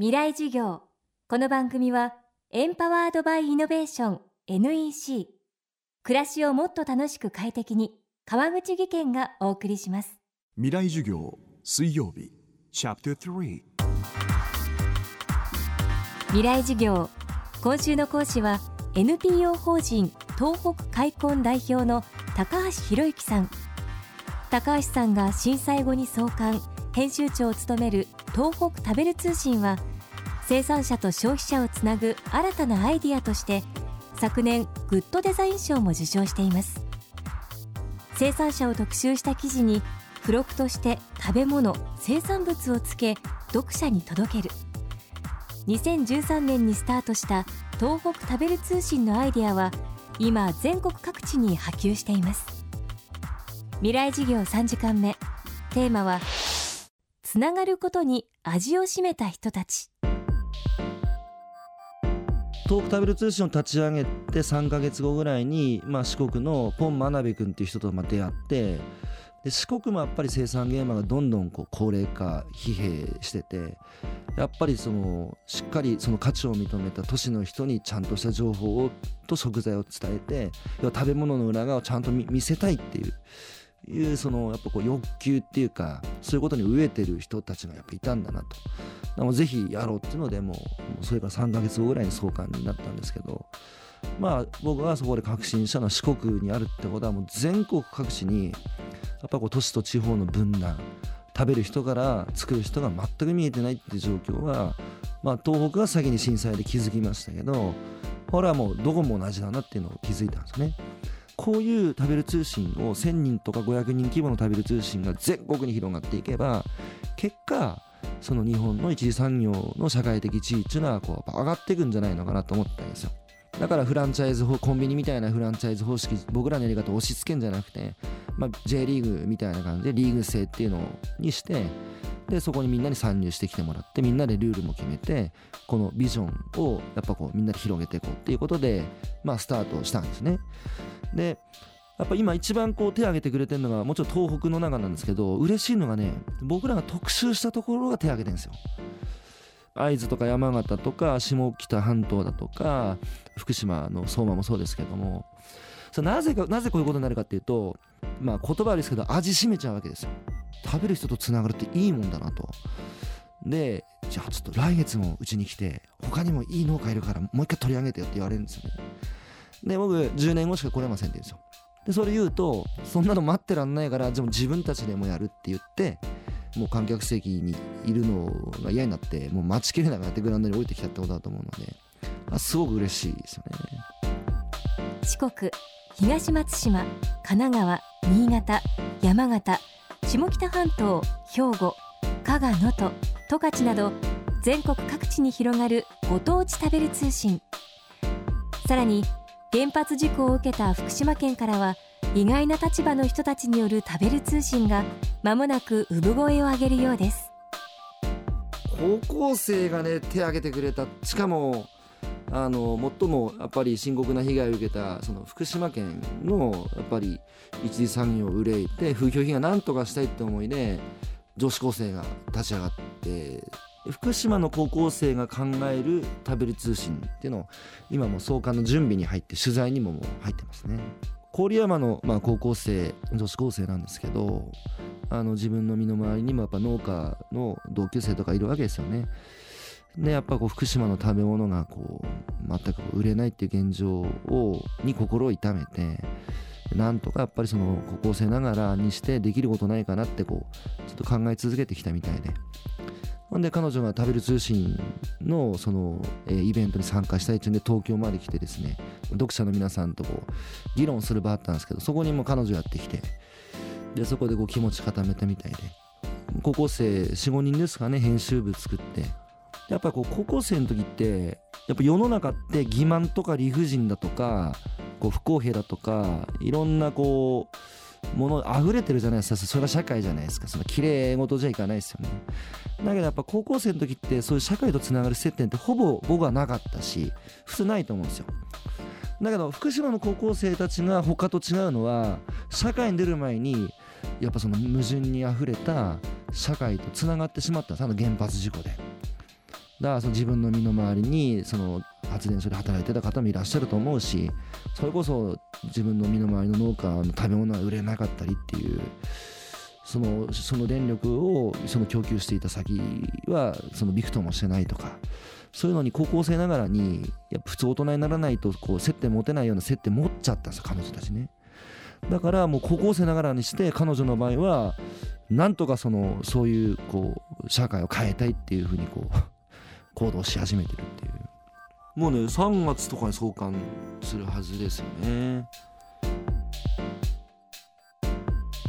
未来授業。この番組はエンパワードバイイノベーション NEC 暮らしをもっと楽しく快適に川口義賢がお送りします。未来授業水曜日チャプター3未来授業。今週の講師は NPO 法人東北開墾代表の高橋博之さん。高橋さんが震災後に創刊編集長を務める東北食べる通信は生産者と消費者をつなぐ新たなアイディアとして昨年グッドデザイン賞も受賞しています。生産者を特集した記事に付録として食べ物生産物をつけ読者に届ける。2013年にスタートした東北食べる通信のアイデアは今全国各地に波及しています。未来事業3時間目。テーマはつながることに味を占めた人たち。東北食べる通信を立ち上げて3か月後ぐらいに、まあ、四国のポン・真鍋君っていう人とまあ出会ってで四国もやっぱり生産現場がどんどんこう高齢化疲弊しててやっぱりそのしっかりその価値を認めた都市の人にちゃんとした情報をと食材を伝えて要は食べ物の裏側をちゃんと見せたいっていういうそのやっぱこう欲求っていうかそういうことに飢えてる人たちがやっぱいたんだなとでもぜひやろうっていうのでもうそれから3ヶ月後ぐらいに創刊になったんですけどまあ僕がそこで確信したのは四国にあるってことはもう全国各地にやっぱこう都市と地方の分断食べる人から作る人が全く見えてないっていう状況は、まあ、東北が先に震災で気づきましたけどこれはもうどこも同じだなっていうのを気づいたんですね。こういう食べる通信を1000人とか500人規模の食べる通信が全国に広がっていけば結果その日本の一次産業の社会的地位っていうのはこう上がっていくんじゃないのかなと思ったんですよ。だからフランチャイズコンビニみたいなフランチャイズ方式僕らのやり方を押し付けんじゃなくて、まあ、J リーグみたいな感じでリーグ制っていうのにしてでそこにみんなに参入してきてもらってみんなでルールも決めてこのビジョンをやっぱこうみんなで広げていこうっていうことでまあスタートしたんですね。でやっぱ今一番こう手を挙げてくれてるのがもちろん東北の中なんですけど嬉しいのがね僕らが特集したところが手を挙げてるんですよ。会津とか山形とか下北半島だとか福島の相馬もそうですけども。そなぜかなぜこういうことになるかっていうとまあ言葉ですけど味しめちゃうわけですよ。食べる人とつながるっていいもんだなと。でじゃあちょっと来月もうちに来て他にもいい農家いるからもう一回取り上げてよって言われるんですよね。で僕10年後しか来れませんって言うんですよ。でそれ言うとそんなの待ってらんないからでも自分たちでもやるって言ってもう観客席にいるのが嫌になってもう待ちきれなくなってグラウンドに降りてきたってことだと思うのであすごく嬉しいですよね。四国東松島神奈川新潟山形下北半島兵庫加賀能登十勝など全国各地に広がるご当地食べる通信。さらに原発事故を受けた福島県からは意外な立場の人たちによる食べる通信が間もなく産声を上げるようです。高校生がね手を挙げてくれたしかもあの最もやっぱり深刻な被害を受けたその福島県のやっぱり一次産業を憂いて風評被害なんとかしたいって思いで女子高生が立ち上がって福島の高校生が考える食べる通信っていうのを今も創刊の準備に入って取材にも入ってますね。郡山のまあ高校生女子高生なんですけどあの自分の身の回りにもやっぱ農家の同級生とかいるわけですよね。でやっぱこう福島の食べ物がこう全く売れないっていう現状をに心を痛めてなんとかやっぱりその高校生ながらにしてできることないかなってこうちょっと考え続けてきたみたいで。ほんで彼女が食べる通信のその、えー、イベントに参加したいっていうんで東京まで来てですね読者の皆さんとこう議論する場あったんですけどそこにも彼女やってきてでそこでこう気持ち固めたみたいで高校生45人ですかね編集部作ってやっぱこう高校生の時ってやっぱ世の中って欺瞞とか理不尽だとかこう不公平だとかいろんなこうもの溢れてるじゃないですか。それが社会じゃないですか。その綺麗事じゃいかないですよね。だけどやっぱ高校生の時ってそういう社会とつながる接点ってほぼ僕はなかったし普通ないと思うんですよ。だけど福島の高校生たちが他と違うのは社会に出る前にやっぱその矛盾にあふれた社会とつながってしまった。あの原発事故で。だからその自分の身の回りにその発電所で働いてた方もいらっしゃると思うしそれこそ自分の身の回りの農家の食べ物が売れなかったりっていうそのその電力をその供給していた先はそのびくともしてないとかそういうのに高校生ながらにや普通大人にならないとこう接点持てないような接点持っちゃったんです彼女たちね。だからもう高校生ながらにして彼女の場合はなんとかそのそういうこう社会を変えたいっていうふうにこう行動し始めてるっていう。もうね3月とかに送還するはずですよね。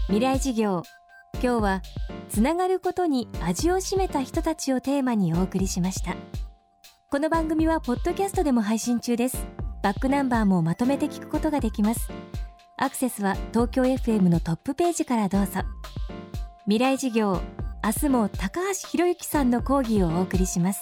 未来事業。今日はつながることに味を占めた人たちをテーマにお送りしました。この番組はポッドキャストでも配信中です。バックナンバーもまとめて聞くことができます。アクセスは東京 FM のトップページからどうぞ。未来事業。明日も高橋博之さんの講義をお送りします。